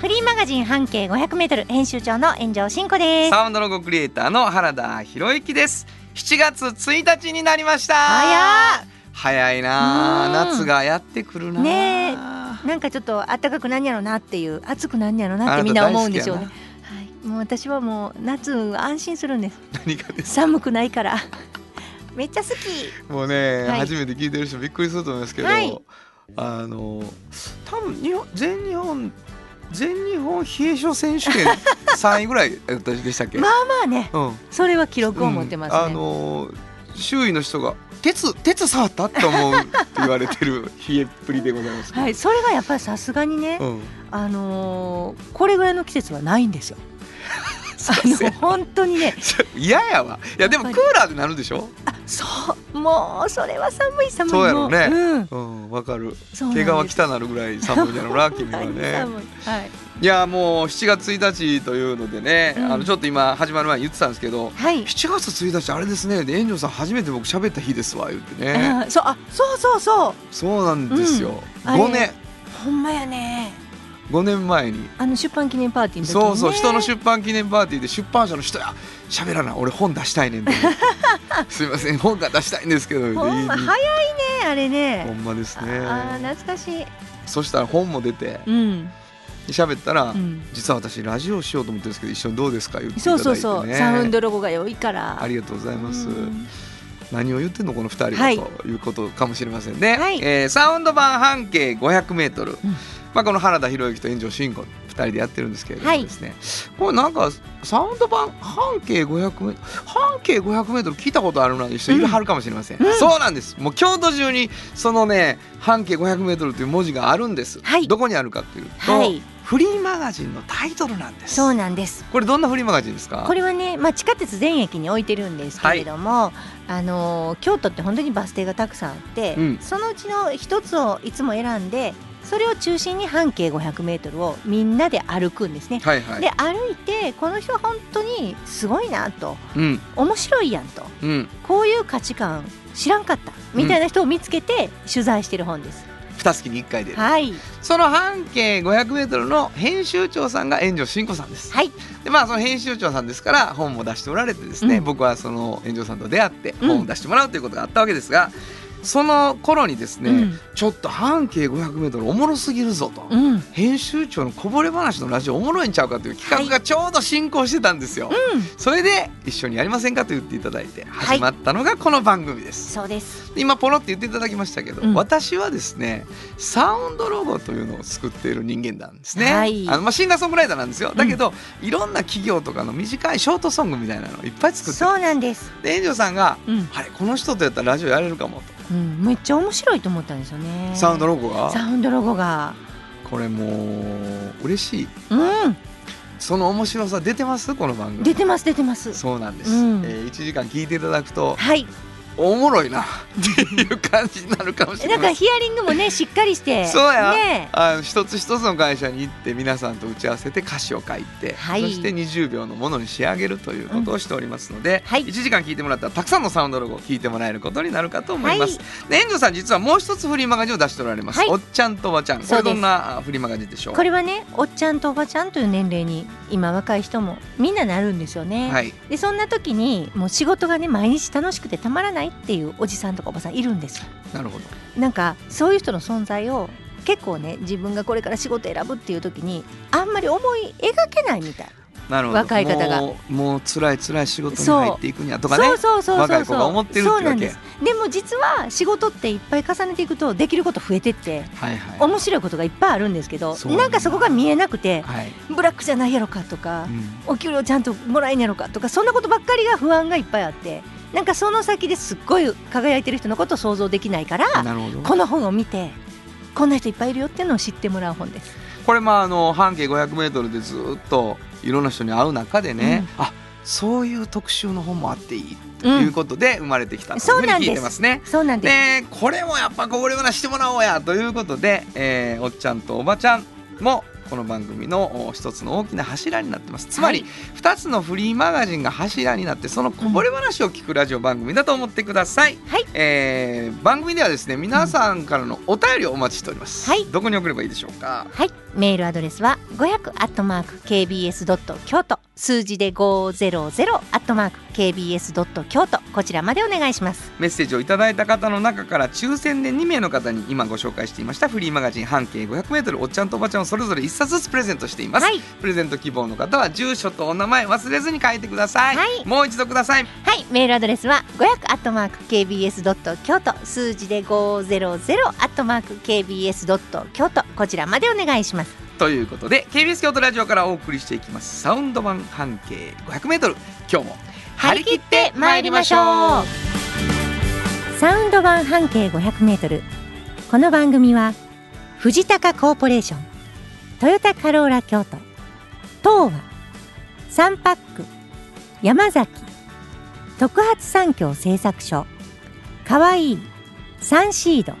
フリーマガジン半径500メートル編集長の炎上真子です。サウンドロゴクリエイターの原田博之です。7月1日になりました。早いな夏がやってくるなあ。ねえ。なんかちょっと暖かくなんやろなっていう暑くなんやろなってみんな思うんでしょうね。はい、もう私はもう夏安心するんです。です寒くないから。めっちゃ好き。もうね、はい。初めて聞いてる人びっくりすると思いますけど、はい。あの多分日本全日本全日本冷え性選手権3位ぐらい私でしたっけ、まあまあね、うん、それは記録を持ってますね。うん。あの周囲の人が鉄鉄触った？と思うって言われてる冷えっぷりでございますはい、それがやっぱりさすがにね、うん、あのーこれぐらいの季節はないんですよ。あの本当にね、嫌やわ。いやでもクーラーでなるでしょ？そう、もうそれは寒い寒い。そうやろうね。もうん。うんわかる。そうなんです。毛皮来たなるぐらい寒いんやろな 君はね。はい。いやもう7月1日というのでね、うん。あのちょっと今始まる前に言ってたんですけどはい。7月1日あれですね。で炎上さん初めて僕喋った日ですわ言ってね。あーそうあそうそうそう。そうなんですよ、うん。あれ5年ほんまやね5年前に。あの出版記念パーティーの時に、ね、そうそう人の出版記念パーティーで出版社の人や喋らな俺本出したいねんで。すいません。本が出したいんですけどほんま早いねあれほねんまですあーね懐かしい。そしたら本も出てうん、喋ったら、うん、実は私ラジオしようと思ってるんですけど一緒にどうですか言っていただいうて、ね、そそうそう。サウンドロゴが良いから。ありがとうございます、うん。何を言ってんのこの2人は、はい。ということかもしれませんね、はい。えーサウンド版半径 500m、んまあ、この原田博之と炎上真子2人でやってるんですけれどもですね、これなんかサウンド版半径 500m 半径 500m 聞いたことあるなって人いるはるかもしれません、うん。そうなんです。もう京都中にそのね半径 500m という文字があるんです、はい。どこにあるかというと、はい。フリーマガジンのタイトルなんです。そうなんです。これどんなフリーマガジンですか？これはね、まあ、地下鉄全駅に置いてるんですけれども、あのー京都って本当にバス停がたくさんあって、うん。そのうちの一つをいつも選んでそれを中心に半径 500m をみんなで歩くんですね。はいはい。で歩いてこの人は本当にすごいなと。うん。面白いやんと。うん。こういう価値観知らんかった。みたいな人を見つけて取材してる本です。二月に1回出るはい、その半径 500m の編集長さんが炎上真子さんです。はい、でまあその編集長さんですから本も出しておられてですね、うん。僕はその炎上さんと出会ってうん。本を出してもらうということがあったわけですが、その頃にですね、うん。ちょっと半径 500m おもろすぎるぞと。うん、編集長のこぼれ話のラジオおもろいんちゃうかという企画がちょうど進行してたんですよ。うん、それで一緒にやりませんかと言っていただいてはい。始まったのがこの番組です。そうです。今ポロって言っていただきましたけど、うん。私はですねサウンドロゴというのを作っている人間なんですね、はい。あのまあ、シンガーソングライターなんですよ。だけど、いろんな企業とかの短いショートソングみたいなのをいっぱい作ってる。そうなんです。で炎上さんがうん、「あれこの人とやったらラジオやれるかも」うん、めっちゃ面白いと思ったんですよね。とサウンドロゴが？サウンドロゴが。これもう嬉しいうん、その面白さ出てます？この番組出てます出てます。そうなんです、うんえ1時間聞いていただくとはい。おもろいな。っていう感じになるかもしれなないんかヒアリングもねしっかりして。そうや。ね。あの一つ一つの会社に行って皆さんと打ち合わせて歌詞を書いて、はい。そして20秒のものに仕上げるということをしておりますので、はい。1時間聞いてもらったらたくさんのサウンドロゴを聞いてもらえることになるかと思います。で遠藤さん実はもう一つフリーマガジンを出しておられます、はい。おっちゃんとおばちゃんこれどんなあフリーマガジンでしょう？これはねおっちゃんとおばちゃんという年齢に今若い人もみんななるんですよね。はい。でそんな時にもう仕事がね毎日楽しくてたまらないっていうおじさんとかおばさんいるんです。よ。なるほど。なんかそういう人の存在を結構ね自分がこれから仕事選ぶっていう時にあんまり思い描けないみたい。なるほど。若い方が。もうもう辛い辛い仕事に入っていくにはとかね。若い子が思ってるってわけ。そうなんです。でも実は仕事っていっぱい重ねていくとできること増えてってはいはい。面白いことがいっぱいあるんですけどなんかそこが見えなくてはい、ブラックじゃないやろかとかう、ん。お給料ちゃんともらえんやろかとかそんなことばっかりが不安がいっぱいあってなんかその先ですっごい輝いてる人のことを想像できないからこの本を見てこんな人いっぱいいるよっていうのを知ってもらう本です。これまああの半径 500m でずっといろんな人に会う中でね、あそういう特集の本もあっていいということで生まれてきたというふうに聞いてますね。そうなんです。でこれもやっぱこぼれ話してもらおうやということで、えーおっちゃんとおばちゃんもこの番組のお一つの大きな柱になってます。つまりはい2つのフリーマガジンが柱になってそのこぼれ話を聞くラジオ番組だと思ってください、はい。えー番組ではですね皆さんからのお便りをお待ちしております、はい。どこに送ればいいでしょうか？はい、メールアドレスは500アットマーク kbs ドット京都数字で500アットマーク kbs ドット京都。こちらまでお願いします。メッセージをいただいた方の中から抽選で2名の方に今ご紹介していました。フリーマガジン半径 500m おっちゃんとおばちゃんをそれぞれ1冊ずつプレゼントしています、はい、プレゼント希望の方は住所とお名前忘れずに書いてください、はい。もう一度ください。はい、メールアドレスは500アットマーク kbs ドット京都。数字で500アットマーク kbs ドット京都。こちらまでお願いします。ということで KBS 京都ラジオからお送りしていきます。サウンド版半径 500m 今日も張り切って参りましょう。サウンド版半径500メートル。この番組は藤高コーポレーショントヨタカローラ京都東和サンパック山崎特発産業製作所かわいいサンシード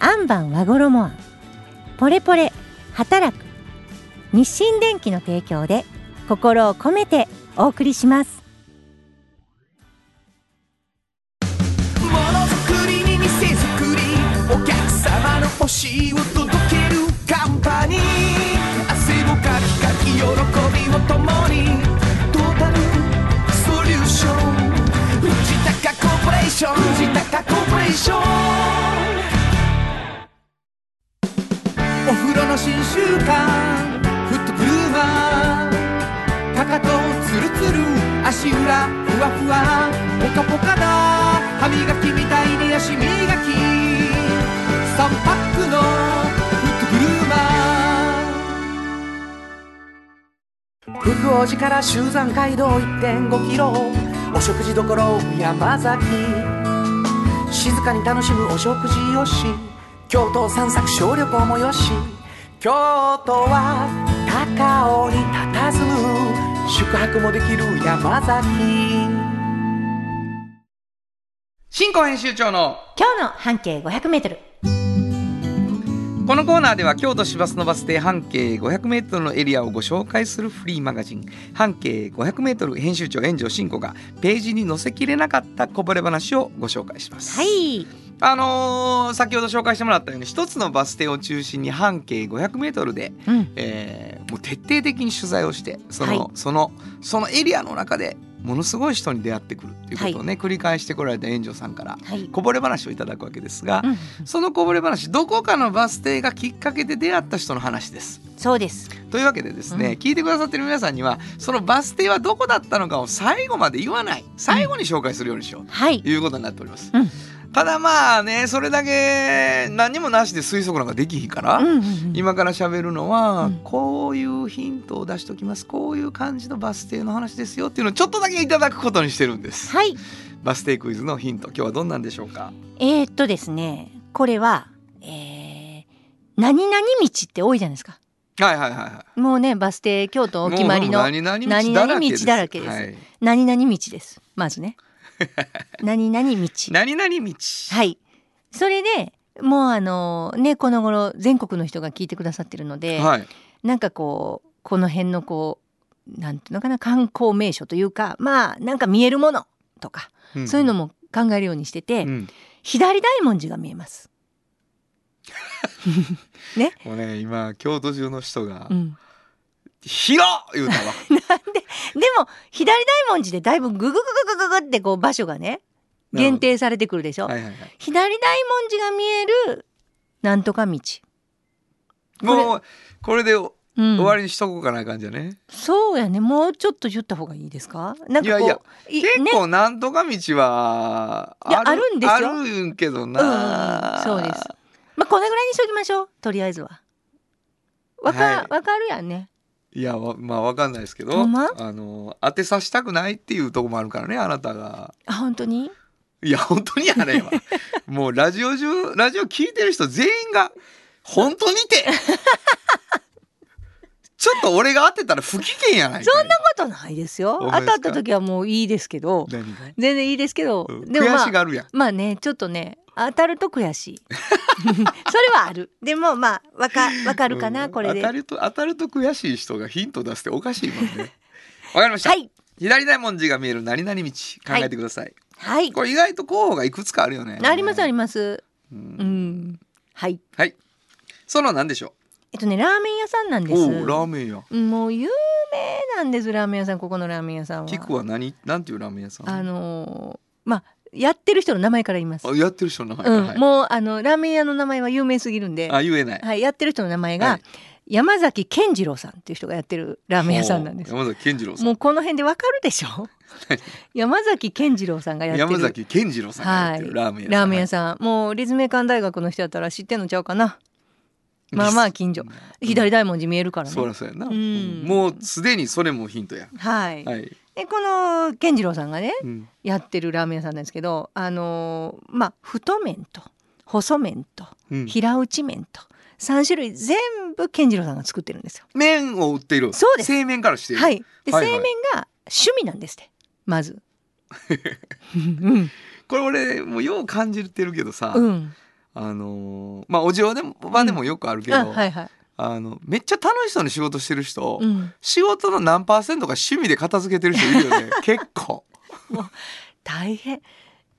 アンバン和衣あんポレポレ働く。日清電機の提供で心を込めてお送りします。ものづくりに店づくりお客様の欲しいを届けるカンパニー。汗をかきかき喜びを共にトータルソリューション。藤高コーポレーション藤高コーポレーション。風呂の新習慣フットグルーマーかかとツルツル足裏ふわふわポカポカだ歯磨きみたいに足磨き3パックのフットグルーマー福王寺から集山街道1.5キロお食事処山崎静かに楽しむお食事よし京都散策小旅行もよし京都は高尾に佇む宿泊もできる山崎。新庫編集長の今日の半径500メートル。このコーナーでは京都市バスのバス停半径 500m のエリアをご紹介するフリーマガジン。半径 500m 編集長炎上真子がページに載せきれなかったこぼれ話をご紹介します。はいあのー先ほど紹介してもらったように一つのバス停を中心に半径 500m で、うん。えーもう徹底的に取材をしてその,、はい。そのそのエリアの中でものすごい人に出会ってくるっていうことをね、繰り返してこられた炎上さんからはい、こぼれ話をいただくわけですが、うん、そのこぼれ話どこかのバス停がきっかけで出会った人の話です。そうです。というわけでですね、うん。聞いてくださってる皆さんにはそのバス停はどこだったのかを最後まで言わない。最後に紹介するようにしよう。はい。ということになっております。うんただまあねそれだけ何にもなしで推測なんかできひんから、うんうんうん。今から喋るのは、うん。こういうヒントを出しときます。こういう感じのバス停の話ですよっていうのをちょっとだけいただくことにしてるんです。はい。バス停クイズのヒント今日はどんなんでしょうか？えー、っとですねこれはえー、何々道って多いじゃないですか。はいはいはいはい。もうねバス停京都お決まりの何々道だらけです。何々道です。はい、何々道です。まずね 何々道何々道。はいそれでもうあのねこの頃全国の人が聞いてくださってるので、はい。なんかこうこの辺のこうなんていうのかな観光名所というかまあなんか見えるものとか、んそういうのも考えるようにしてて、うん左大文字が見えます。もうね今京都中の人がうん、「広っ!」言うたわ。でも左大文字でだいぶグググググググってこう場所がね限定されてくるでしょ？はいはいはい。左大文字が見えるなんとか道。もうこれで終うん、わりにしとこうかな感じだね？そうやねもうちょっと言った方がいいですか？なんかこういやいい結ね構なんとか道はあるんですよあるんけどうんな。そうです。まあこれぐらいにしときましょうとりあえずは。わか,、はいわかるやんね。いやわまあわかんないですけど、ま？あの当てさせたくないっていうところもあるからねあなたが。あ本当に？いや本当にやねわ。もうラジオ中ラジオ聞いてる人全員が本当にてちょっと俺が当てたら不機嫌やないそんなことないですよ。当たった時はもういいですけど。全然いいですけど、うん。でもまあ悔しがるやん。まあねちょっとね当たると悔しい。それはある。でもまあわかわかるかな、うん。これで。は当たると当たると悔しい人がヒント出しておかしいもんね。わかりました、い。左大文字が見える何々道考えてください、はい。これ意外と候補がいくつかあるよね。ありますあります。ううん。んはい。はい。その何でしょえっとねラーメン屋さんなんうです。おうラーメン屋。もう有名なんですラーメン屋さんここのラーメン屋さんは。キクは何？なんていうラーメン屋さん？あのーまあやってる人の名前から言います。あやってる人の名前。うん、はい。もうあのラーメン屋の名前は有名すぎるんで。あ言えない。はい、やってる人の名前が、はい。山崎健次郎さんっていう人がやってるラーメン屋さんなんです。山崎健次郎さん。もうこの辺でわかるでしょ？山崎健次郎さんがやってる。山崎健次郎さんがやってるラーメン屋さん、ラーメン屋さん、もう立命館大学の人やったら知ってんのちゃうかな？まあまあ近所。左大文字見えるからね。そりゃそうやな、ん。もうすでにそれもヒントや。はい、はい、でこの健次郎さんがねうん。やってるラーメン屋さんなんですけどあのーまあ太麺と細麺とうん。平打ち麺と3種類全部健次郎さんが作ってるんですよ。麺を売っている。そうです。製麺からしてはい。で、はいはい。製麺が趣味なんですって。まず。うん。これ俺もうよう感じてるけどさ、うん。あのーまあお嬢でも場でもよくあるけど、あ、はいはい。あのめっちゃ楽しそうに仕事してる人、うん。仕事の何パーセントか趣味で片付けてる人いるよね 結構大変。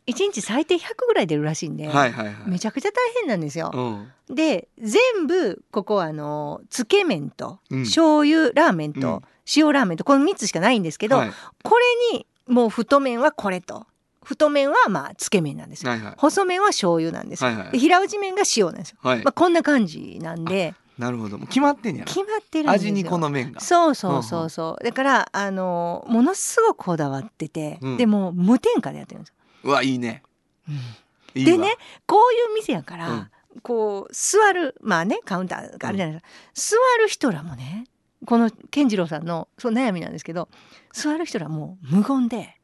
一日最低100ぐらい出るらしいんで。はいはいはいめちゃくちゃ大変なんですよ。うんで、全部ここはあのつけ麺とうん醤油ラーメンとうん塩ラーメンとこの3つしかないんですけど、はいこれにもう太麺はこれと太麺はまあつけ麺なんですよ。はいはい。細麺は醤油なんですよ。はいはい。で平打ち麺が塩なんですよ。はい。まあこんな感じなんで。なるほど。決まってんやな。決まってる。味にこの麺が。そうそうそうそう。だからあのものすごくこだわってて、うん。でも無添加でやってるんですよ。うわいいね。いいわ。でねこういう店やから、うん。こう座るまあねカウンターがあるじゃないですか、座る人らもねこの健次郎さんのそう悩みなんですけど座る人らもう無言で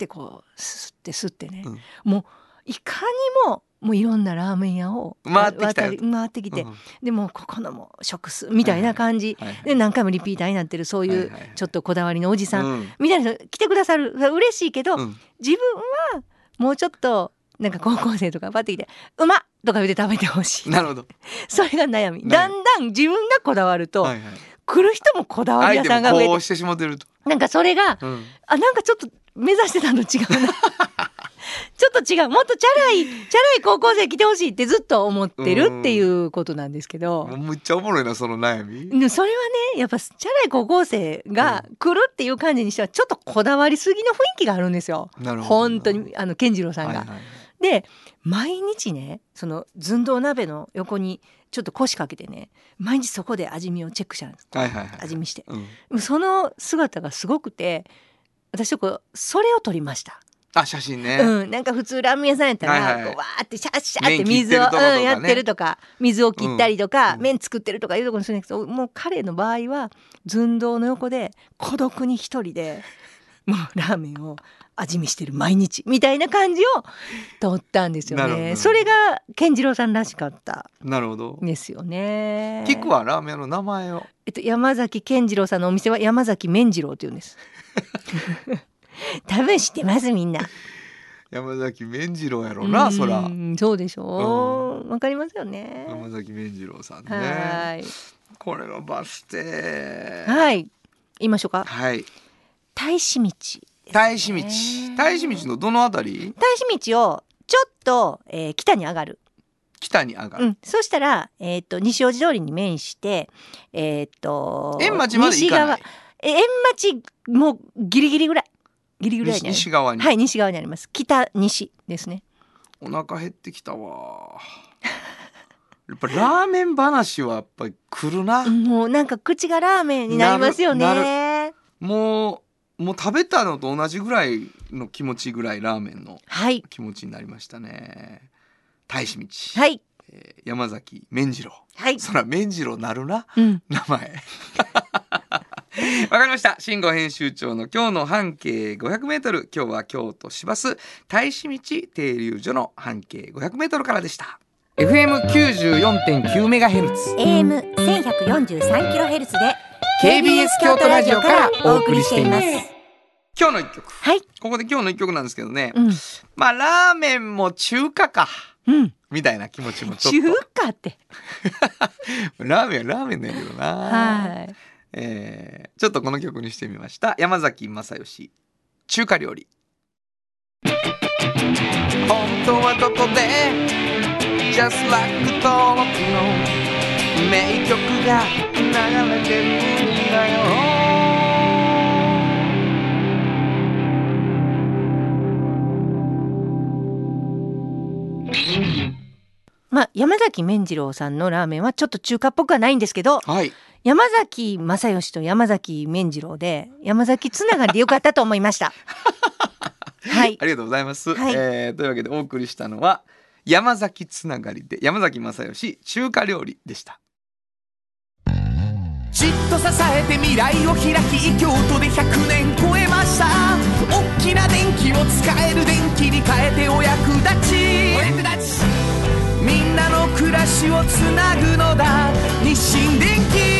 ってこう吸って吸ってね、もういかにももういろんなラーメン屋を回ってきた回ってきて、うん。でもここのも食すみたいな感じ、はいはい。で何回もリピーターになってるそういうはいはいはい。ちょっとこだわりのおじさん、うん。みたいな人来てくださる嬉しいけど、うん。自分はもうちょっとなんか高校生とかパッて来て「うまっ!」とか言って食べてほしい。なるほど。それが悩み。だんだん自分がこだわると、はいはい。来る人もこだわり屋さんが増えてなんかそれがうん。あなんかちょっと目指してたの違うな。ちょっと違う。もっとチャラい チャラい高校生来てほしいってずっと思ってるっていうことなんですけど。むっちゃおもろいなその悩み。でそれはねやっぱチャラい高校生が来るっていう感じにしてはちょっとこだわりすぎの雰囲気があるんですよ。なるほど。本当にあの健次郎さんが。はいはい。で毎日ねその寸胴鍋の横にちょっと腰掛けてね毎日そこで味見をチェックしたんです、はいはいはい味見して。うん。その姿がすごくて私はこうそれを撮りました、あ写真ね、うん、なんか普通ラーメン屋さんやったら、はいはい。こうわーってシャッシャーって水を、ね。うん、やってるとか水を切ったりとか、うん麺作ってるとかいうところにするんですけどもう彼の場合は寸胴の横で孤独に一人で もうラーメンを味見してる毎日みたいな感じを撮ったんですよね。それが健次郎さんらしかったなるほどんですよね。キクはラーメン屋の名前を。えっと、山崎健次郎さんのお店は山崎麺次郎って言うんです。多分知ってますみんな。山崎麺次郎やろうなそらうんそうでしょう。わ、かりますよね。山崎麺次郎さんはねーい。これのバス停はい。言いましょうか。はい大使道。大使道大使道のどのあたり？大使道をちょっと、えー北に上がる。北に上がる、うん。そしたら、えっ、と、西大路通りに面して、えっ、と、円町まで行かない西側え円町もうギリギリぐらい。ギリぐらい西に西側に、はい、西側にあります。北西ですね。お腹減ってきたわやっぱラーメン話はやっぱり来るな、もうなんか口がラーメンになりますよなね。もうもう食べたのと同じぐらいの気持ちぐらいラーメンのはい。気持ちになりましたね大使道、はい。えー山崎麺次郎はい。そら麺次郎なるなうん。名前 わかりました。慎吾編集長の今日の半径 500m 今日は京都市バス大使道停留所の半径 500m からでした。FM94.9 メガヘルツ。AM 千百四十三キロヘルツで KBS 京都ラジオからお送りしています。今日の一曲。はい。ここで今日の一曲なんですけどね、うん。まあラーメンも中華か。うん。みたいな気持ちもちょっ中と華って。ラーメンはラーメンだけどな、はい。えーちょっとこの曲にしてみました。山崎正義中華料理。本当はどこで Just like 登録の名曲が流れてるんだよ。まあ山崎麺次郎さんのラーメンはちょっと中華っぽくはないんですけど、はい山崎正義と山崎麺次郎で山崎つながりでよかったと思いました。はい。あ。りがとうございます、はい。えーというわけでお送りしたのは山崎つながりで山崎正義中華料理でした。じっと支えて未来を開き京都で100年超えました。大きな電気を使える電気に変えてお役立ち。お役立ち。みんなの暮らしをつなぐのだ。日清電気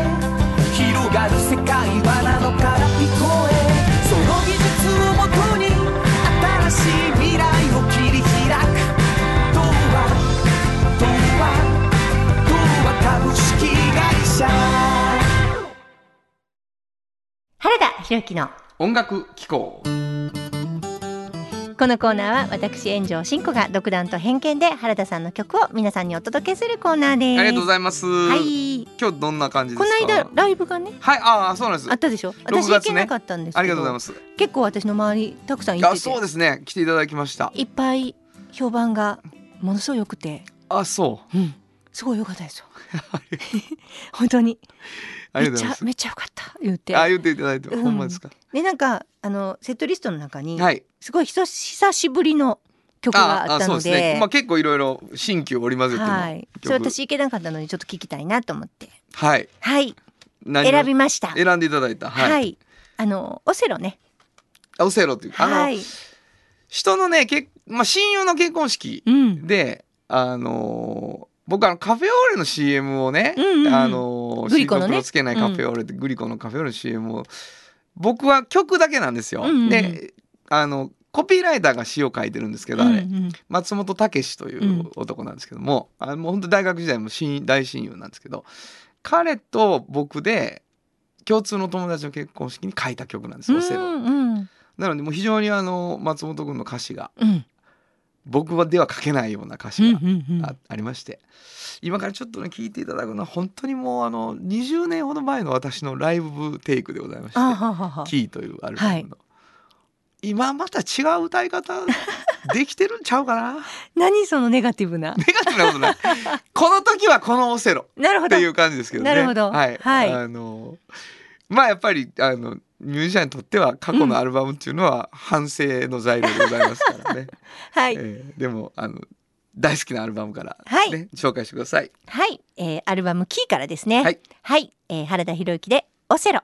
原田博之の音楽機構。このコーナーは私炎上真子が独断と偏見で原田さんの曲を皆さんにお届けするコーナーです。ありがとうございます、はい。今日どんな感じでこすか？の間ライブがね。はい。ああそうなんです。あったでしょ？6私行けなかったんです。ありがとうございます。結構私の周りたくさん行ってそうですね。来ていただきました。いっぱい評判がものすごい良くて、あそう。う。ん、すごい良かったですよ。本当にめっちゃめっちゃ良かった言って。あ言っていただいて、うんほんまですか？でなんかあのセットリストの中に、はいすごい久し久しぶりの曲があったので。ねまあ結構いろいろ新旧織り交ぜてのはい。それ私行けなかったのでちょっと聞きたいなと思って。はいはい。選びました。選んでいただいたはい、はい、あのオセロね。あオセロっていうあの、はい。人のねけ、まあ、親友の結婚式うん。であのー僕あのカフェオレの CM をね、うんうんうん。あのーグリコのね。つけないカフェオレって、グリコのカフェオレの CM を僕は曲だけなんですよ。うんうんうん。であのコピーライターが詩を書いてるんですけど、あれ。うんうん松本武史という男なんですけども、あのもう本当大学時代も親大親友なんですけど彼と僕で共通の友達の結婚式に書いた曲なんですオセロ。うんうん。なのでもう非常にあの松本君の歌詞がうん僕はでは書けないような歌詞があ,、ありまして。今からちょっとね聞いていただくのは本当にもうあの20年ほど前の私のライブテイクでございましてあははは「キー」というアルバムの、今また違う歌い方 できてるんちゃうかな？何そのネガティブな？ネガティブなことない。この時はこのオセロなるほど。っていう感じですけどね。なるほど。はい、はい。あのまあやっぱりあのミュージシャンにとっては過去のアルバムっていうのは反省の材料でございますからね、はい、えーでもあの大好きなアルバムから、ねはい。紹介してください。はい、えー、アルバムキーからですね。はい、はい、えー、原田博之でオセロ。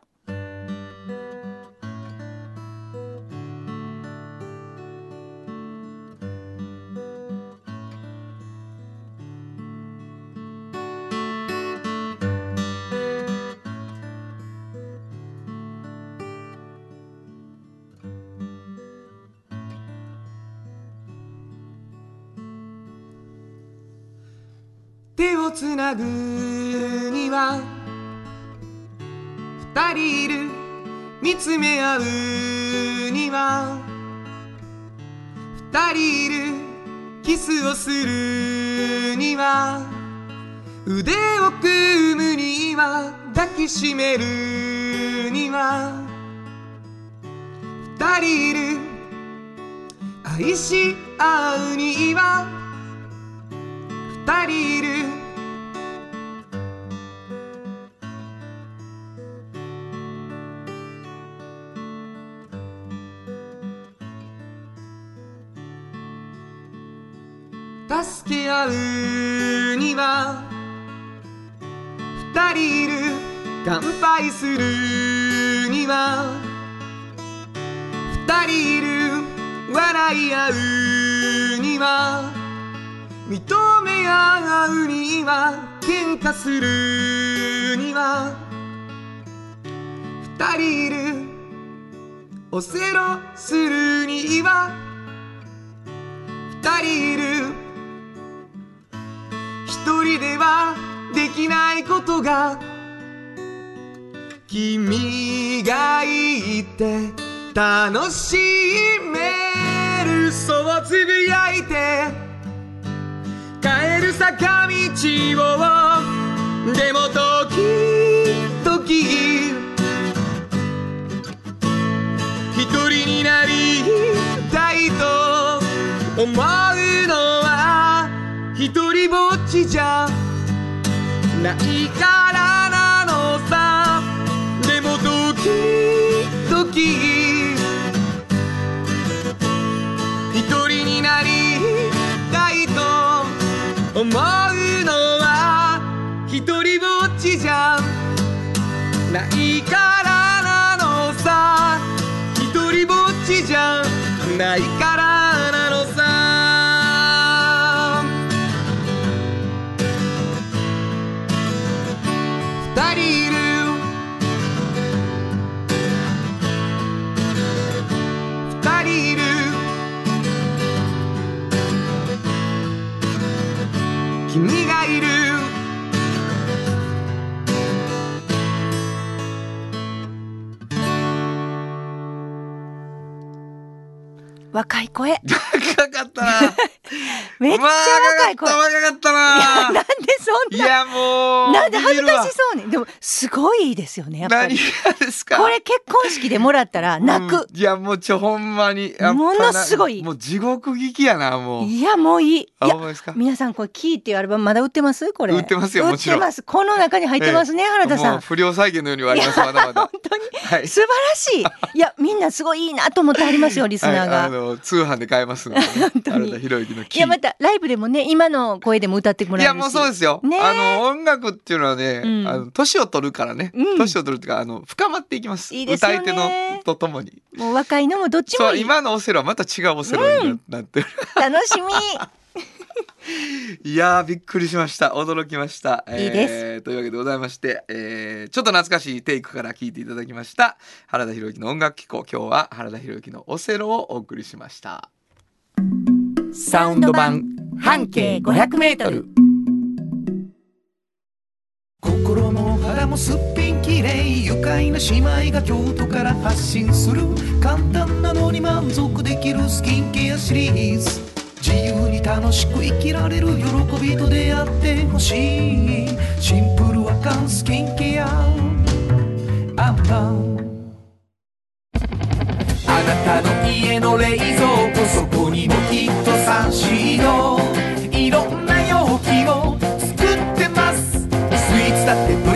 手をつなぐには二人いる見つめ合うには二人いるキスをするには腕を組むには抱きしめるには二人いる愛し合うには二人いるうには二人いる乾杯するには二人いる笑い合うには認め合うには喧嘩するには二人いるおせろするには二人いるはできないことが君がいて楽しめるそうつぶやいて帰る坂道をでも時々一人になりたいと思うのは一人ぼっちじゃないからなのさ。でも時々一人になりたいと思うのは一人ぼっちじゃないからなのさ。一人ぼっちじゃないから若い声 若かったな。めっちゃ若い声若かったいや若かな。んそんな。ないやもうなんで恥ずかしビそうに。でもすごいですよねやっぱり。わ何がですか？これ結婚式でもらったら泣く。うん、いやもうちょほんまにものすごい。もう地獄劇やなもう。いやもういい。いやですか？皆さんこれキーっていうアルバムまだ売ってます？これ。売ってますよもちろん。売ってます。この中に入ってますね、原田さん。不良再現のようにはありますまだまだ。本当に。はい。素晴らしい。いやみんなすごいいいなと思ってありますよ リスナーが、はい、あの通販で買えますので、ね、原田博之のキー。いやまたライブでもね今の声でも歌ってもらえるし。いやもうそうですよ、ね。あの音楽っていうのはね、うん。あの年を取るからね。うん。年を取るっていうかあの深まっていきます。いいですよね。歌い手のとともに。もう若いのもどっちも今のオセロはまた違うオセロにな,、ってる。楽しみ。いやーびっくりしました。驚きました、いいです。というわけでございまして、えーちょっと懐かしいテイクから聞いていただきました。原田博之の音楽機構。今日は原田博之のオセロをお送りしました。サウンド版半径500メートル心も肌もすっぴんきれい愉快な姉妹が京都から発信する簡単なのに満足できるスキンケアシリーズ。自由に楽しく生きられる喜びと出会ってほしい。シンプルアカンスキンケア。アンパンあなたの家の冷蔵庫そこにもきっとサンシード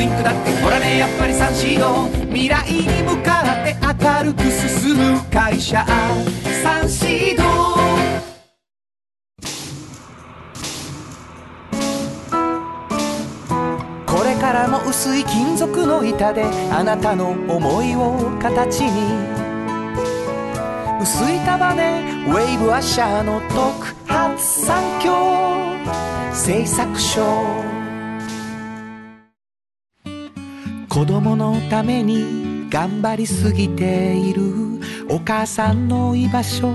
リンクだってほらねやっぱりサンシード未来に向かって明るく進む会社。サンシードこれからも薄い金属の板であなたの思いを形に。薄い束ねウェーブアッシャーの特発産業製作所子供のために頑張りすぎている。お母さんの居場所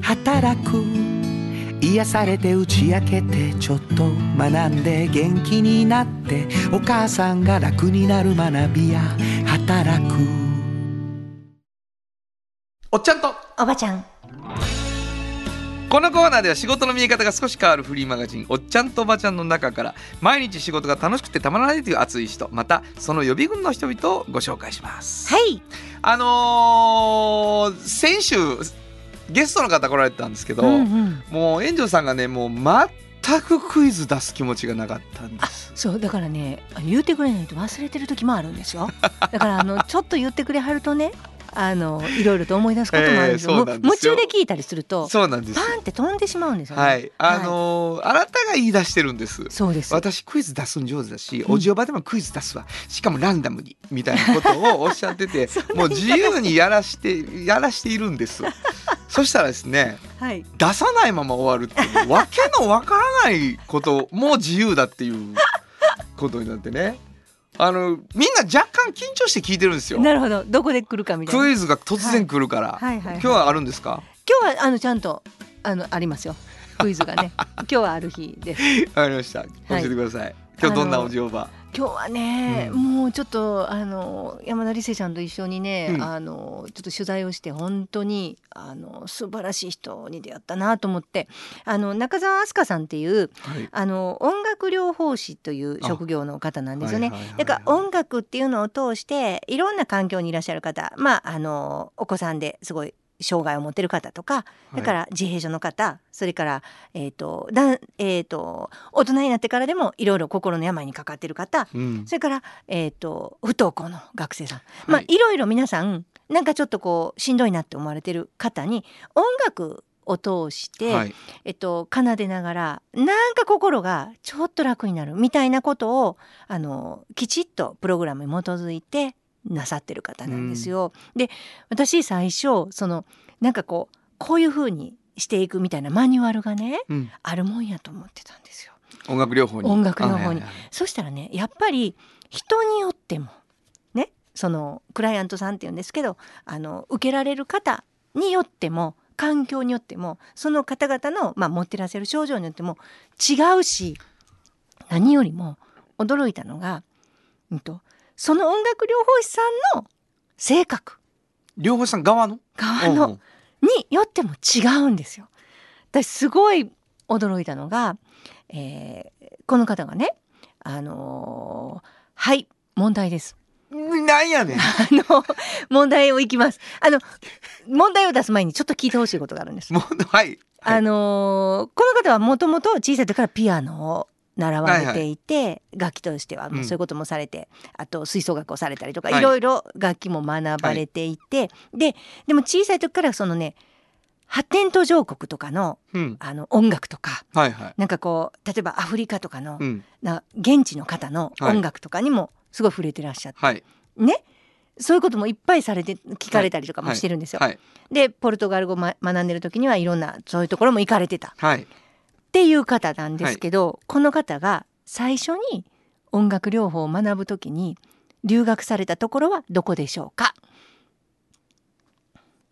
働く。癒されて打ち明けてちょっと学んで元気になってお母さんが楽になる学びや働く。おっちゃんと。おばちゃんこのコーナーでは仕事の見え方が少し変わるフリーマガジン「おっちゃんとおばちゃん」の中から毎日仕事が楽しくてたまらないという熱い人またその予備軍の人々をご紹介します。はいあのー先週ゲストの方来られてたんですけど、うんうんもう園長さんがねもう全くクイズ出す気持ちがなかったんです。そうだからね言ってくれないと忘れてる時もあるんですよだからあの ちょっと言ってくれはるとねあのいろいろと思い出すこともあるんですよ,、えー夢中で聞いたりするとそうなんですよ。パンって飛んでしまうんですよね。はい。あのーあなたが言い出してるんです。そうです。私クイズ出すん上手だし、うんおじおばでもクイズ出すわ。しかもランダムにみたいなことをおっしゃってて もう自由にやらしてやらしているんです。そしたらですねはい。出さないまま終わるっていうわけのわからないことも自由だっていうことになってねあのみんな若干緊張して聞いてるんですよなるほど。どこで来るかみたいな。クイズが突然来るから、はいはいはい今日はあるんですか？今日はあのちゃんとあのありますよ。クイズがね。今日はある日です。わかりました教えてください、今日どんなおじおば今日はね、うん。もうちょっとあの山田理瀬ちゃんと一緒にね、うん。あのちょっと取材をして本当にあの素晴らしい人に出会ったなと思ってあの中澤飛鳥さんっていうはい。あの音楽療法士という職業の方なんですよね。だから音楽っていうのを通していろんな環境にいらっしゃる方まああのお子さんですごい障害を持ってる方とかだから自閉症の方それから、えーとだんえー、と大人になってからでもいろいろ心の病にかかってる方うん。それから、えー、と不登校の学生さん、まあはいいろいろ皆さんなんかちょっとこうしんどいなって思われてる方に音楽を通して、はい。えっと、奏でながらなんか心がちょっと楽になるみたいなことをあのきちっとプログラムに基づいてなさってる方なんですよ。で私最初そのなんかこうこういう風にしていくみたいなマニュアルがねうん、あるもんやと思ってたんですよ。音楽療法に。音楽療法に。そしたらねやっぱり人によってもねそのクライアントさんっていうんですけどあの受けられる方によっても環境によってもその方々の、まあ、持ってらっしゃる症状によっても違うし何よりも驚いたのが、うん、とその音楽療法士さんの性格療法士さん側の？側のうんによっても違うんですよ。私すごい驚いたのが、えーこの方がねあのーはい問題です。うんなんやねん あの問題をいきます。あの問題を出す前にちょっと聞いてほしいことがあるんです。もうはいあのーこの方はもともと小さい時からピアノを習われていて、楽器としてはもうそういうこともされて、あと吹奏楽をされたりとか、はい。い、ろいろ楽器も学ばれていて、ででも小さい時からそのね発展途上国とかのうん。あの音楽とかはいはい。なんかこう例えばアフリカとかの、うん。な現地の方の音楽とかにもすごい触れてらっしゃって、はい。ねそういうこともいっぱいされて聞かれたりとかもしてるんですよ。はいでポルトガル語、ま、学んでる時にはいろんなそういうところも行かれてた。はいっていう方なんですけど、この方が最初に音楽療法を学ぶときに留学されたところはどこでしょうか、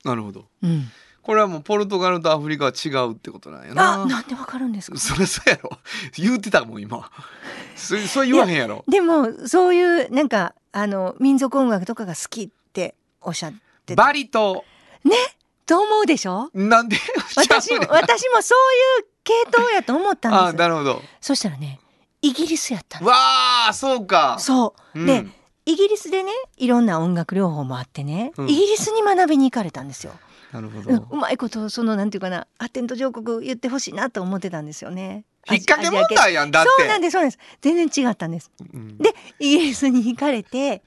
なるほど。うん、これはもうポルトガルとアフリカは違うってことなんやな。あなんでわかるんですか？そりゃそうやろ。言ってたもん今。そそれ言わへんやろ。でもそういうなんかあの民族音楽とかが好きっておっしゃってた。バリ島。と思うでしょ？なんで？私も私もそういう系統やと思ったあんです。なるほど。そしたらねイギリスやったの。わあそうか。そう、うん。でイギリスでねいろんな音楽療法もあってね、うん。イギリスに学びに行かれたんですよ。なるほうんうどまいことそのなんていうかな発展途上国言ってほしいなと思ってたんですよね。引っ掛け問題やんだって。そうなんですそうなんです。全然違ったんです。うん。でイギリスに行かれて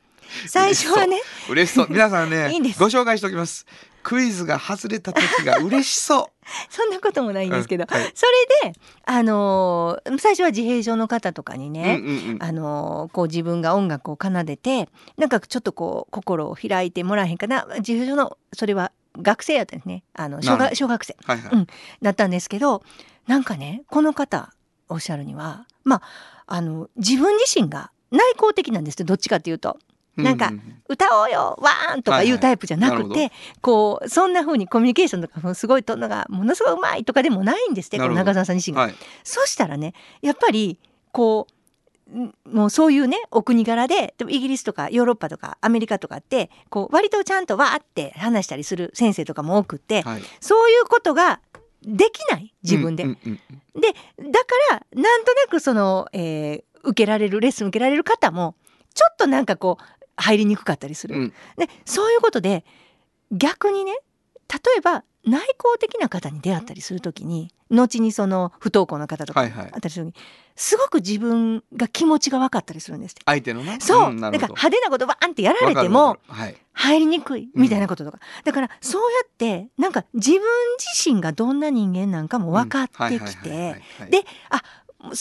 最初はね嬉しそう。皆さんね ご紹介しておきますクイズが外れた時が嬉しそ そんなこともなういんですけど、うんはい。それであのー最初は自閉症の方とかにね、うんうんうん。あのーこう自分が音楽を奏でてなんかちょっとこう心を開いてもらえへんかな。自閉症のそれは学生やったんですね。あの小学小学生。はいはい。うん。だったんですけどなんかねこの方おっしゃるにはまああの自分自身が内向的なんですよどっちかっていうとなんか歌おうよわーんとかいうタイプじゃなくて、はいはいなるこうそんな風にコミュニケーションとかもすごいとるのがものすごいうまいとかでもないんですって中澤さん自身が。はい。そしたらねやっぱりこうんもうそういうねお国柄ででもイギリスとかヨーロッパとかアメリカとかってこう割とちゃんとわーって話したりする先生とかも多くって、はい。そういうことができない自分で。でだからなんとなくその、えー受けられるレッスン受けられる方もちょっとなんかこう入りにくかったりする。うん。でそういうことで逆にね例えば内向的な方に出会ったりするときに後にその不登校の方とかはいはい。あったりする時にすごく自分が気持ちが分かったりするんです。相手のね。そう、んなんるほど。派手なことバーンってやられても入りにくいみたいなこととか、だからそうやってなんか自分自身がどんな人間なんかも分かってきはいはいはいてはいはい。であそれを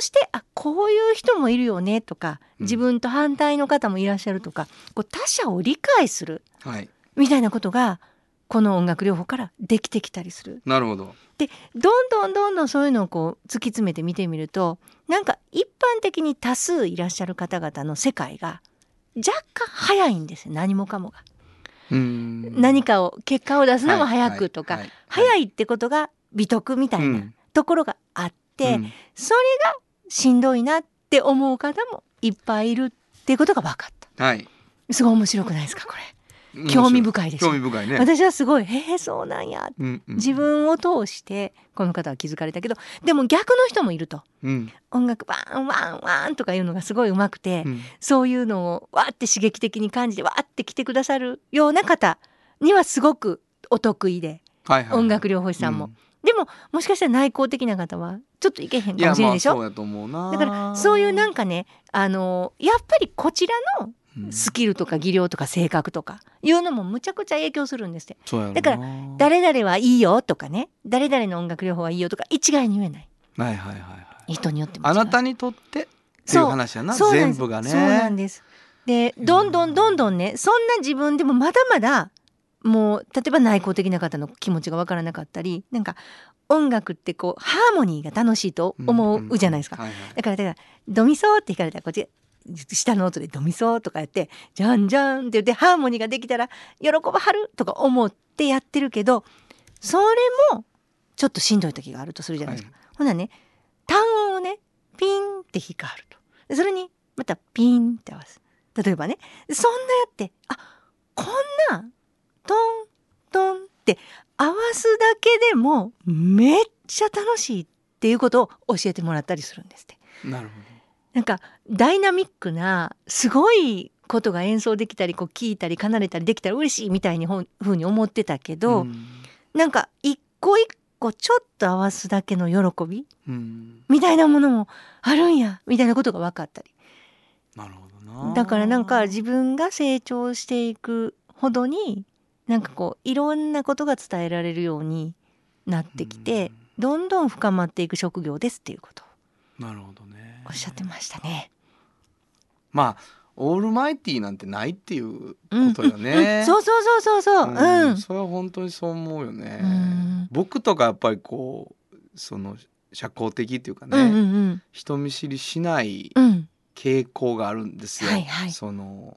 通してあこういう人もいるよねとかうん。自分と反対の方もいらっしゃるとか、こう他者を理解するはい。みたいなことがこの音楽療法からできてきたりする。なるほど。でどんどんどんどんそういうのをこう突き詰めて見てみるとなんか一般的に多数いらっしゃる方々の世界が若干早いんですよ何もかもが。うん。何かを結果を出すのも早くとか、はいはい早いってことが美徳みたいなうん。ところがあって、うん。それがしんどいなって思う方もいっぱいいるっていうことが分かった。はい。すごい面白くないですかこれ。興味深いでしょ興味深いね。私はすごい「へえそうなんや」うんうん。自分を通してこの方は気づかれたけどでも逆の人もいると。うん。音楽バーンワンワンとかいうのがすごい上手くて、うん。そういうのをわーって刺激的に感じてわーって来てくださるような方にはすごくお得意ではいはいはい。音楽療法士さんも、でももしかしたら内向的な方はちょっといけへんかもしれないでしょ、まだからそういうなんかねあのやっぱりこちらのうん。スキルとか技量とか性格とかいうのもむちゃくちゃ影響するんですって。だから誰々はいいよとかね誰々の音楽療法はいいよとか一概に言えない。はいはいはいはい。人によってあなたにとってっていうそう話やな全部がね。そうなんです。でどんどんどんどんねそんな自分でもまだまだもう例えば内向的な方の気持ちがわからなかったりなんか音楽ってこうハーモニーが楽しいと思うじゃないですか、はいはい。だからだから「ドミソ」って弾かれたらこっち下の音で「ドミソ」とかやって「じゃんじゃん」って言ってハーモニーができたら喜ばはるとか思ってやってるけどそれもちょっとしんどい時があるとするじゃないですか。ほなね単音をねピンって弾かはると。でそれにまたピンって合わす。例えばねそんなやってあこんなトントンって合わすだけでもめっちゃ楽しいっていうことを教えてもらったりするんですって。なるほなんかダイナミックなすごいことが演奏できたりこう聞いたり奏でたりできたら嬉しいみたいにふうに思ってたけど、どうん。なんか一個一個ちょっと合わすだけの喜びうん。みたいなものもあるんやみたいなことが分かったり。なるほどな。だからなんか自分が成長していくほどになんかこういろんなことが伝えられるようになってきてどんどん深まっていく職業ですっていうこと。をなるほどね。おっしゃってましたね。まあオールマイティーなんてないっていううんことよね、うんそうそうそうそうそう。うん。それは本当にそう思うよね、うん。僕とかやっぱりこうその社交的っていうかね、うんうんうん。人見知りしないうん。傾向があるんですよ、はいはい。その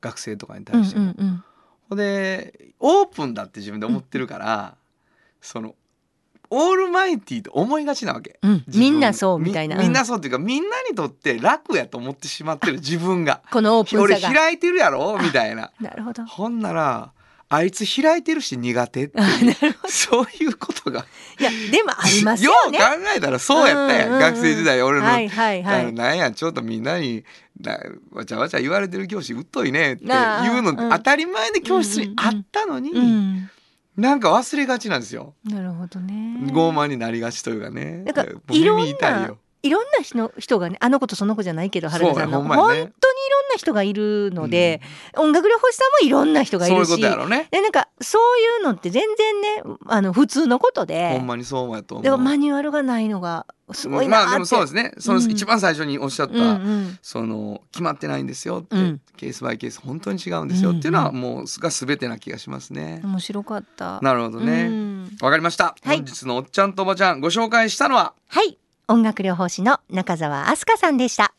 学生とかにうん対しても。うんうんほんでオープンだって自分で思ってるから、そのオールマイティーと思いがちなわけ。うんみんなそうみたいな。みみんうなそうっていうかみんなにとって楽やと思ってしまってる自分がこのオープン俺さが。開いてるやろみたいななるほど。ほんならあいつ開いてるし苦手ってそういうことがど。いやでもありますよね。よう考えたらそうやったやん、うんうんうん学生時代俺の、はいはいはあのい。なんやちょっとみんなになわちゃわちゃ言われてる教師うっといねっていうのうん当たり前で教室にあったのに、うん。なんか忘れがちなんですよ、なるほどね。傲慢になりがちというかねなんかいろんないろんな人の人がねあの子とその子じゃないけど原田さんの、ね。本当にいろんな人がいるので、音楽療法士さんもいろんな人がいるしことやろね。でなんかそういうのって全然ねあの普通のことでほんまにそうやと思う。でもマニュアルがないのがすごいなまあでもそうですね。そのうん。一番最初におっしゃった、うんうん。その決まってないんですよって、うん。ケースバイケース本当に違うんですよっていうのはうんもうが全てな気がしますね。面白かった。なるほどね。うん。わかりました。はい。本日のおっちゃんとおばちゃんご紹介したのははい音楽療法士の中澤飛鳥さんでした。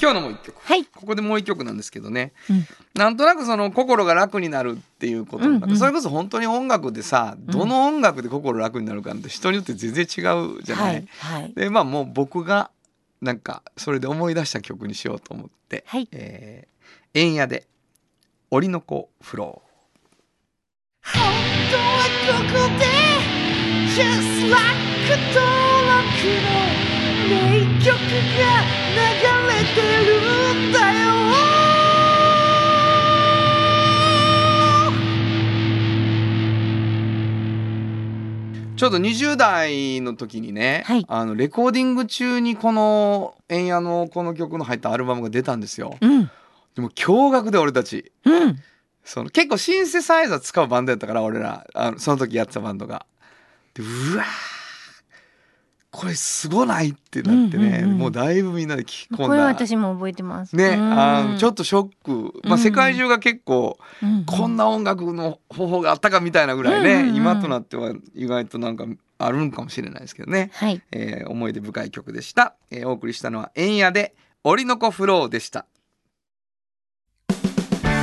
今日のもう一曲。はい。ここでもう一曲なんですけどね、うんなんとなくその心が楽になるっていうこと、うんうんそれこそ本当に音楽でさどの音楽で心楽になるかって人によって全然違うじゃない？はいはいでまあもう僕がなんかそれで思い出した曲にしようと思って「はいえー、円屋で檻の子フロー」本当はここで Just like 登録の名曲が流れてるんだよちょうど20代の時にね、はい。あのレコーディング中にこの「円屋のこの曲の入ったアルバムが出たんですよ。うん。でも驚愕で俺たち。うんその結構シンセサイザー使うバンドやったから俺らあのその時やってたバンドが。でうわーこれすごないってなってね、うんうんうん。もうだいぶみんなで聞き込んだ。これ私も覚えてます。ね、うん。あのちょっとショック、まあ、うん。世界中が結構うんこんな音楽の方法があったかみたいなぐらいね、うんうんうん。今となっては意外となんかあるんかもしれないですけどね、はい。えー思い出深い曲でした、えーお送りしたのは「円屋で折の子フロー」でした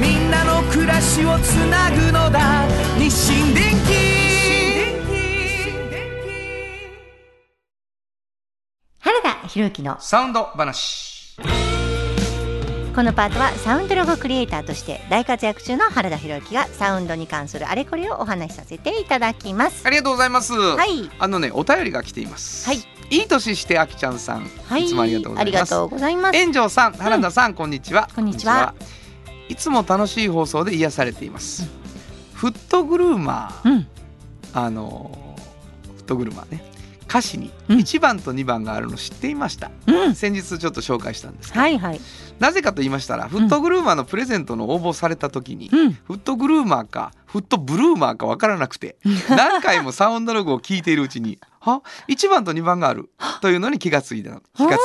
みんなの暮らしをつなぐのだ。日清電原田博之のサウンド話。このパートはサウンドロゴクリエイターとして大活躍中の原田博之がサウンドに関するあれこれをお話しさせていただきます。ありがとうございます、はい。あのねお便りが来ています。はい。いい年してあきちゃんさん、はい。いつもありがとうございます。ありがとうございます。炎上さん原田さん、こん。にちはこんにちは。こんにちはいつも楽しい放送で癒されています、フットグルーマー、うん。あのフットグルーマーね。歌詞にうん。1番と2番があるの知っていました、うん。先日ちょっと紹介したんですけど、はいはい。なぜかと言いましたらフットグルーマーのプレゼントの応募された時に、うん。フットグルーマーかフットブルーマーか分からなくて何回もサウンドロゴを聞いているうちに「は？1番と2番がある」というのに気がついた気がつきまし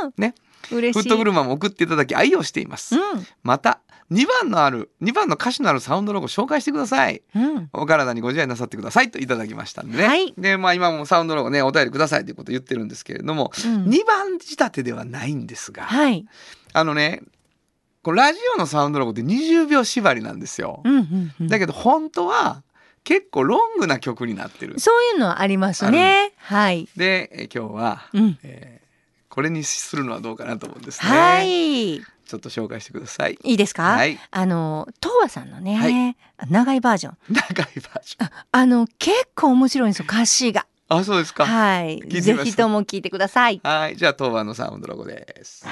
た。とね。フットグルーマーも送っていただき愛用しています、うん。また2番のある2番の歌詞のあるサウンドロゴ紹介してください。うん。お体にご自愛なさってくださいといただきましたんでね、はい。でまあ今もサウンドロゴねお便りくださいということを言ってるんですけれども、うん。2番仕立てではないんですが、はい。あのねこのラジオのサウンドロゴって20秒縛りなんですよ、うんうんうん。だけど本当は結構ロングな曲になってる。そういうのはありますね。はい。でえー今日は、うん。えーこれにするのはどうかなと思うんですね、はいいちょっと紹介してください。いですか、はい。あの東和さんのね、は長いバージョン。長いバージョン。あの結構面白いんですよ歌詞が。あそうですか。はい。ぜひとも聞いてください。はい、じゃあ当番のサウンドロゴです。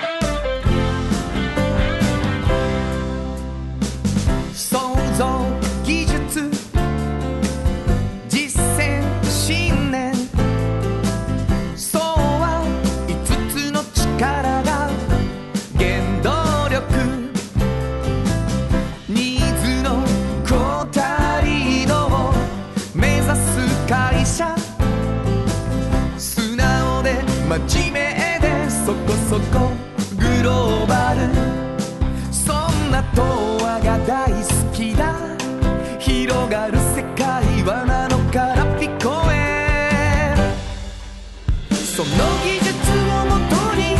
その技術をもとに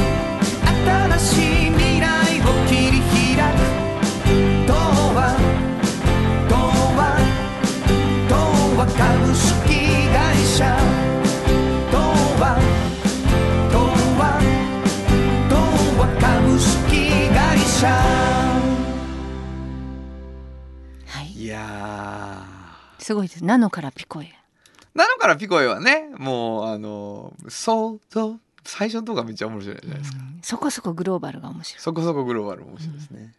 新しい。未来を切り開く童話童話童話株式会社童話童話童話株式会社はい。いやすごいです。ナノからピコへ。ー。なのからピコエはね、もうあのそうと最初のとこがめっちゃ面白いじゃないですか。そこそこグローバルが面白いそこそこグローバル面白いですね。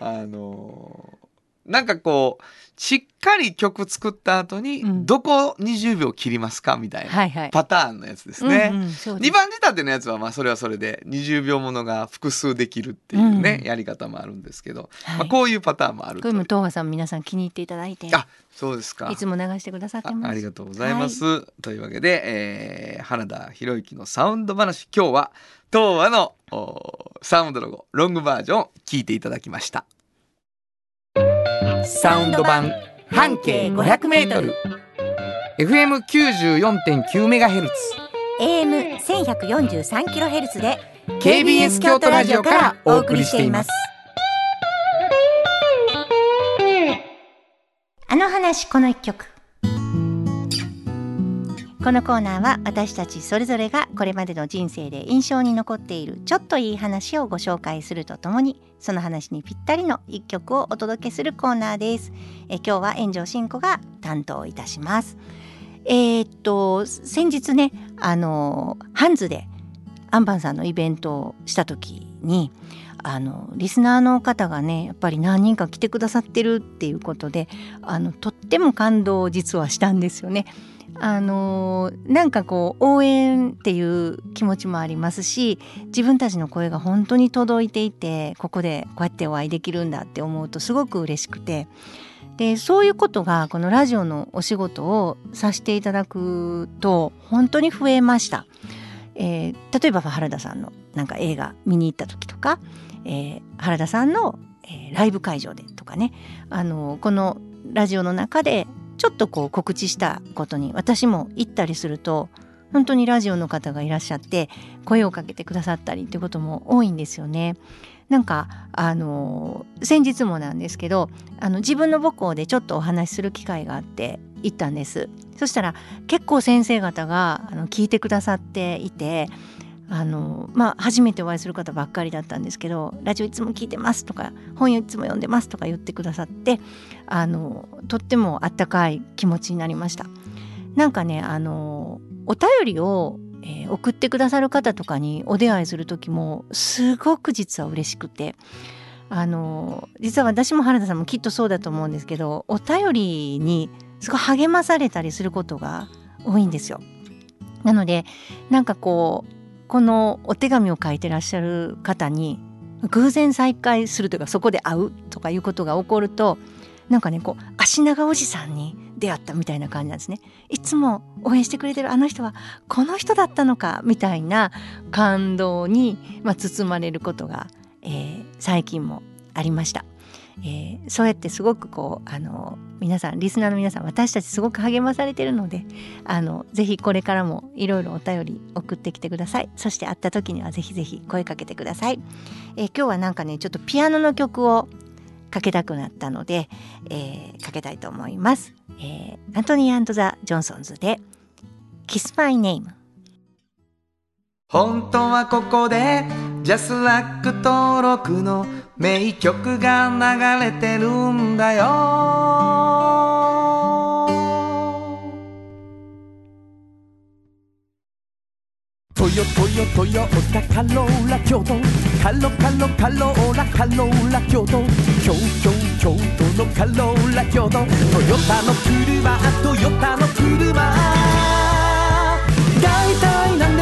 あのなんかこうしっかり曲作った後に、うん。どこ20秒切りますかみたいなはいはい。パターンのやつですね。うんうんそうです。2番仕立てのやつはまあそれはそれで20秒ものが複数できるっていうね、うんやり方もあるんですけど、はい。まあ、こういうパターンもあることれも東和さん皆さん気に入っていただいて。あそうですか。いつも流してくださってます。あありがとうございます、というわけで、えー原田博之のサウンド話今日は東和のおサウンドロゴロングバージョンを聞いていただきましたサウンド版半径 500m FM94.9 メガヘルツ。AM 千百四十三キロヘルツで KBS 京都ラジオからお送りしています。あの話この一曲このコーナーは私たちそれぞれがこれまでの人生で印象に残っているちょっといい話をご紹介するとともにその話にぴったりの一曲をお届けするコーナーですえ今日は炎上真子が担当いたしますえー、っと先日ねあのハンズでアンパンさんのイベントをした時にあのリスナーの方がねやっぱり何人か来てくださってるっていうことであのとっても感動を実はしたんですよね。あのなんかこう応援っていう気持ちもありますし自分たちの声が本当に届いていてここでこうやってお会いできるんだって思うとすごく嬉しくてでそういうことがこのラジオのお仕事をさせていただくと本当に増えました。えー、例えば原田さんのなんか映画見に行った時とか、えー、原田さんの、えー、ライブ会場でとかねあのこのラジオの中でちょっとこう告知したことに私も行ったりすると本当にラジオの方がいらっしゃって声をかけてくださったりってことも多いんですよね。なんかあの先日もなんですけどあの自分の母校でちょっとお話しする機会があって行ったんですそしたら結構先生方があの聞いてくださっていてあのまあ初めてお会いする方ばっかりだったんですけど「ラジオいつも聞いてます」とか「本いつも読んでます」とか言ってくださってあのとってもあったかい気持ちになりました。なんかねあのお便りをえー、送ってくださる方とかにお出会いする時もすごく実は嬉しくてあの実は私も原田さんもきっとそうだと思うんですけどお便りにすごい励まされたりすることが多いんですよ。なのでなんかこうこのお手紙を書いてらっしゃる方に偶然再会するというかそこで会うとかいうことが起こるとなんかねこう足長おじさんに出会ったみたいな感じなんですねいつも応援してくれてるあの人はこの人だったのかみたいな感動に、まあ、包まれることが、えー、最近もありました。えー、そうやってすごくこうあの皆さんリスナーの皆さん私たちすごく励まされてるのであのぜひこれからもいろいろお便り送ってきてください。そして会った時にはぜひぜひ声かけてください、えー、今日はなんかねちょっとピアノの曲をかけたくなったので、えー、かけたいと思います、えー、アントニーザ・ジョンソンズで Kiss My Name 本当はここでジャスラック登録の名曲が流れてるんだよ。トヨトヨトヨタカローラ京都。カロカロカローラカローラ京都。京京京都のカローラ京都。トヨタの車トヨタの車。大体何で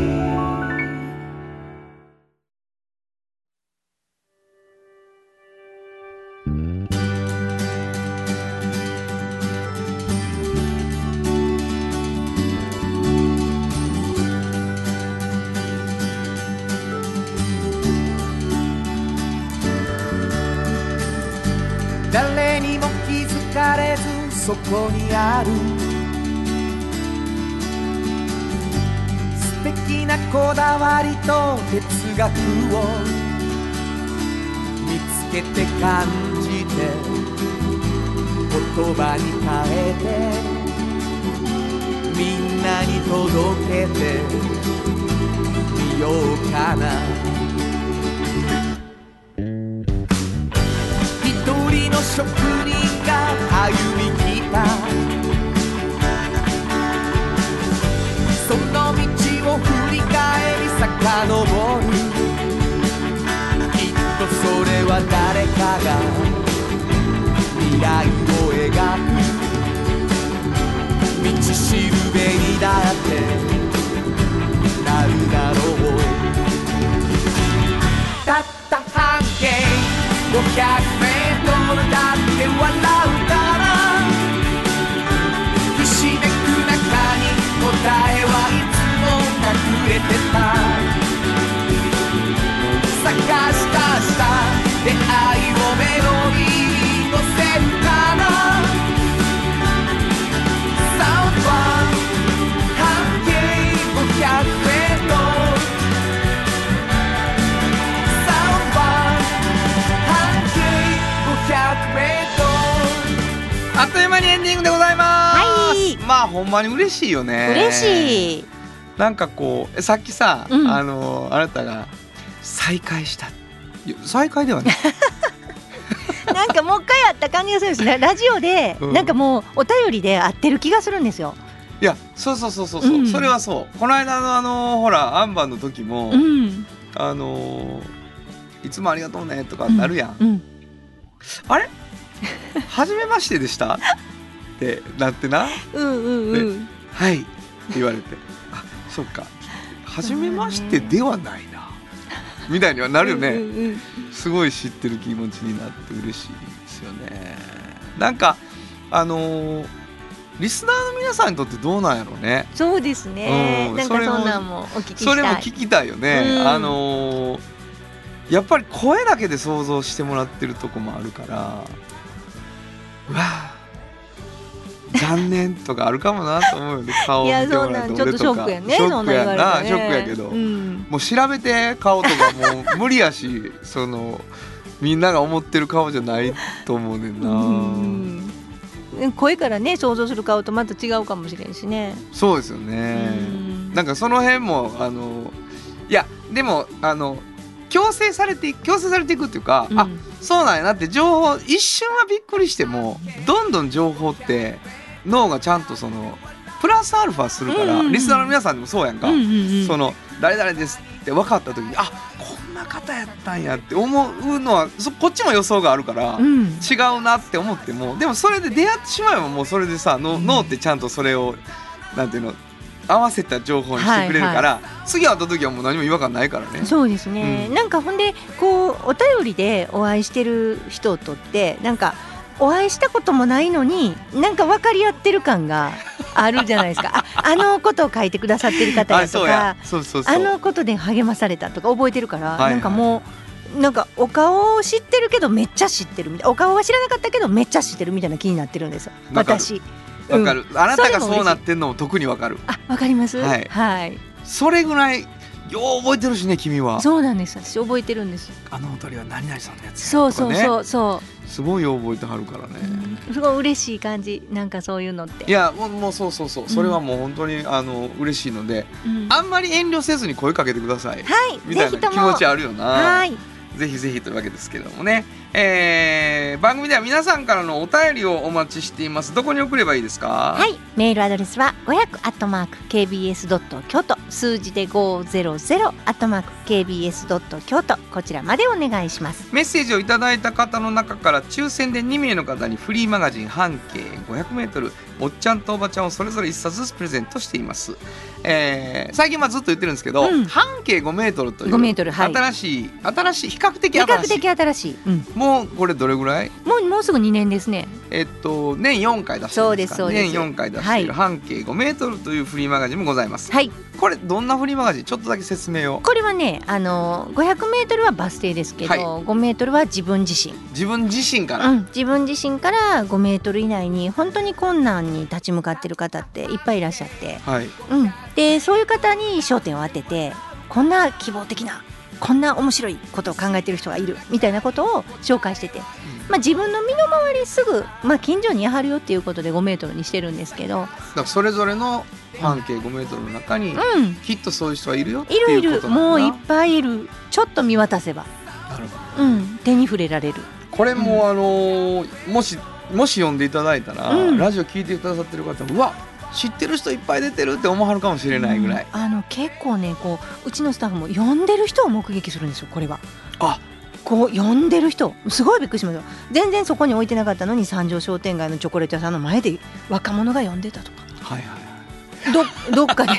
こだわりと哲学を見つけて感じて言葉に変えてみんなに届けてみようかな。一人の職人が歩み遡るきっとそれは誰かが未来を描く道しるべにだってなるだろう。たった半径500メートルだって笑うからひしめく中に答えはいつも隠れてまあほんまに嬉しいよね。嬉しい。なんかこうえさっきさ、うん。あのあなたが再会した。再会ではない。なんかもう一回会った感じがするんですねラジオで、うん。なんかもうお便りで会ってる気がするんですよ。いやそうそうそうそうそう、うん。それはそう。この間のあのほらアンバンの時も、うん。あのいつもありがとうねとかなるやん、うん。あれ？初めましてでした？ってなってな？うんうんうん。はい。って言われて。あそっか。初めましてではないな。みたいにはなるよね、うんうんうん。すごい知ってる気持ちになって嬉しいですよね。なんかあのーリスナーの皆さんにとってどうなんやろうね。そうですね、なんかうんそれもそんなんもお聞きしたい。それも聞きたいよね、うん。あのーやっぱり声だけで想像してもらってるとこもあるからうわあ残念とかあるかもなと思うよね。顔を見てもらそんなんちょっえて俺とか。とショックやねショックやなね。ショックやけど、うん。もう調べて顔とかもう無理やしそのみんなが思ってる顔じゃないと思うねんな、うん。声からね想像する顔とまた違うかもしれんしね、そうですようね、ん。なんかその辺もあのいやでもあの強制されて強制されていくっていうか、うん。あそうなんやなって情報一瞬はびっくりしてもどんどん情報って脳がちゃんとそのプラスアルファするから、うんうんうん。リスナーの皆さんでもそうやんか、うんうんうん。その誰々ですって分かった時にあこんな方やったんやって思うのはそこっちも予想があるから、うん。違うなって思ってもでもそれで出会ってしまえばもうそれでさの脳ってちゃんとそれをなんていうの合わせた情報にしてくれるから、次会った時はもう何も違和感ないからね。そうですね、うん。なんかほんでこうお便りでお会いしてる人とってなんかお会いしたこともないのになんか分かり合ってる感があるじゃないですか。ああのことを書いてくださってる方やとかあのことで励まされたとか覚えてるから、はいはい。なんかもうなんかお顔を知ってるけどめっちゃ知ってるみたいなお顔は知らなかったけどめっちゃ知ってるみたいな気になってるんですよ。わかる。私。わかる、あなたがそうなってんのも特にわかる。あわかります。はい。はい、それぐらいよう覚えてるしね君は。そうなんです。私覚えてるんです。あの二人は何々さんのやつやそうそうそうそう。すごいよう覚えてはるからね、うん。すごい嬉しい感じ。なんかそういうのって。いやもうもうそうそうそう。それはもう本当にあの嬉しいので、うん。あんまり遠慮せずに声かけてください。はい。みたいな気持ちあるよな。はいぜひぜひというわけですけどもね、えー番組では皆さんからのお便りをお待ちしています。どこに送ればいいですか？はい。メールアドレスは500アットマーク KBS ドット京都数字で500アットマーク KBS ドット京都こちらまでお願いします。メッセージをいただいた方の中から抽選で2名の方にフリーマガジン半径 500m おっちゃんとおばちゃんをそれぞれ1冊ずつプレゼントしています、えー最近はずっと言ってるんですけど、うん。半径 5m という5メートルはい。新しい新しい比較的比較新しい。的新しい、うん、もうこれどれぐらい？もうもうすぐ2年ですね。えっと年4回出してるんですか？そうですそうです。年4回出しているはい。半径 5m というフリーマガジンもございます、はいこれどんなフリーマガジン？ちょっとだけ説明を。これはねあの500メートルはバス停ですけど、はい。5メートルは自分自身。自分自身から、うん、自分自身から5メートル以内に本当に困難に立ち向かってる方っていっぱいいらっしゃって、はい。うん、でそういう方に焦点を当ててこんな希望的なこんな面白いことを考えてる人がいるみたいなことを紹介してて、まあ、自分の身の回りすぐ、まあ、近所にやはるよっていうことで5メートルにしてるんですけど、だからそれぞれの半径 5m の中に、うん、きっとそういう人はいるよっているいいうこるとなんだな。もういっぱいいる。ちょっと見渡せば、なるほど。うん、手に触れられる。これも、あのーもしもし読んでいただいたら、うん。ラジオ聞いてくださってる方うわ知ってる人いっぱい出てるって思わはるかもしれないぐらい、うん。あの結構ねこううちのスタッフも呼んでる人を目撃するんですよこれは。あ。こう呼んでる人。すごいびっくりしました全然そこに置いてなかったのに三条商店街のチョコレート屋さんの前で若者が呼んでたとか。はいはいどどっかで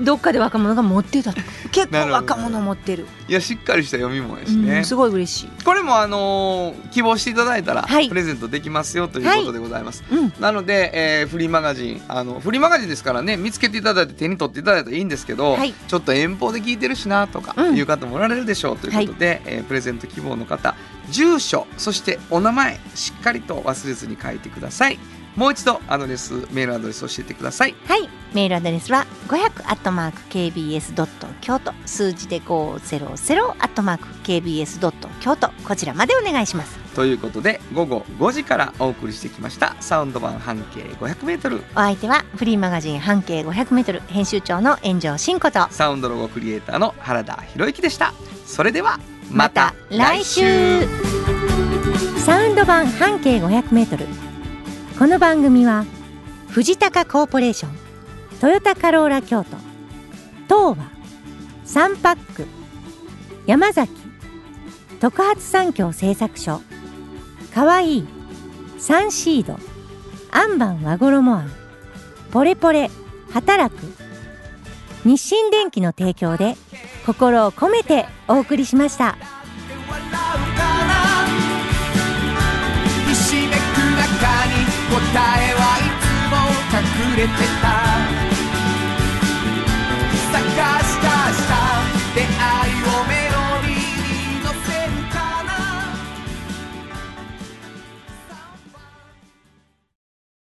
どっかで若者が持ってたと。か 結構若者持ってる。いやしっかりした読み物やしうねん、すごい嬉しい。これもあのー希望していただいたら、はい。プレゼントできますよということでございます、うん。なので、えーフリーマガジンあのフリーマガジンですからね見つけていただいて手に取っていただいたらいいんですけど、はい。ちょっと遠方で聞いてるしなとかうん。いう方もおられるでしょうということで、えープレゼント希望の方住所そしてお名前しっかりと忘れずに書いてくださいもう一度アドレスメールアドレス教えてください。はい、メールアドレスは500アットマーク KBS ドット京都数字で500アットマーク KBS ドット京都こちらまでお願いします。ということで午後5時からお送りしてきました。サウンド版半径 500m お相手はフリーマガジン半径 500m 編集長の炎上真子と。サウンドロゴクリエイターの原田博之でした。それではまた来週。サウンド版半径 500m この番組は藤高コーポレーショントヨタカローラ京都東和サンパック山崎特発産業製作所かわいいサンシードアンバン和衣あんポレポレ働く日清電機の提供で心を込めてお送りしました。答えはいつも隠れてた。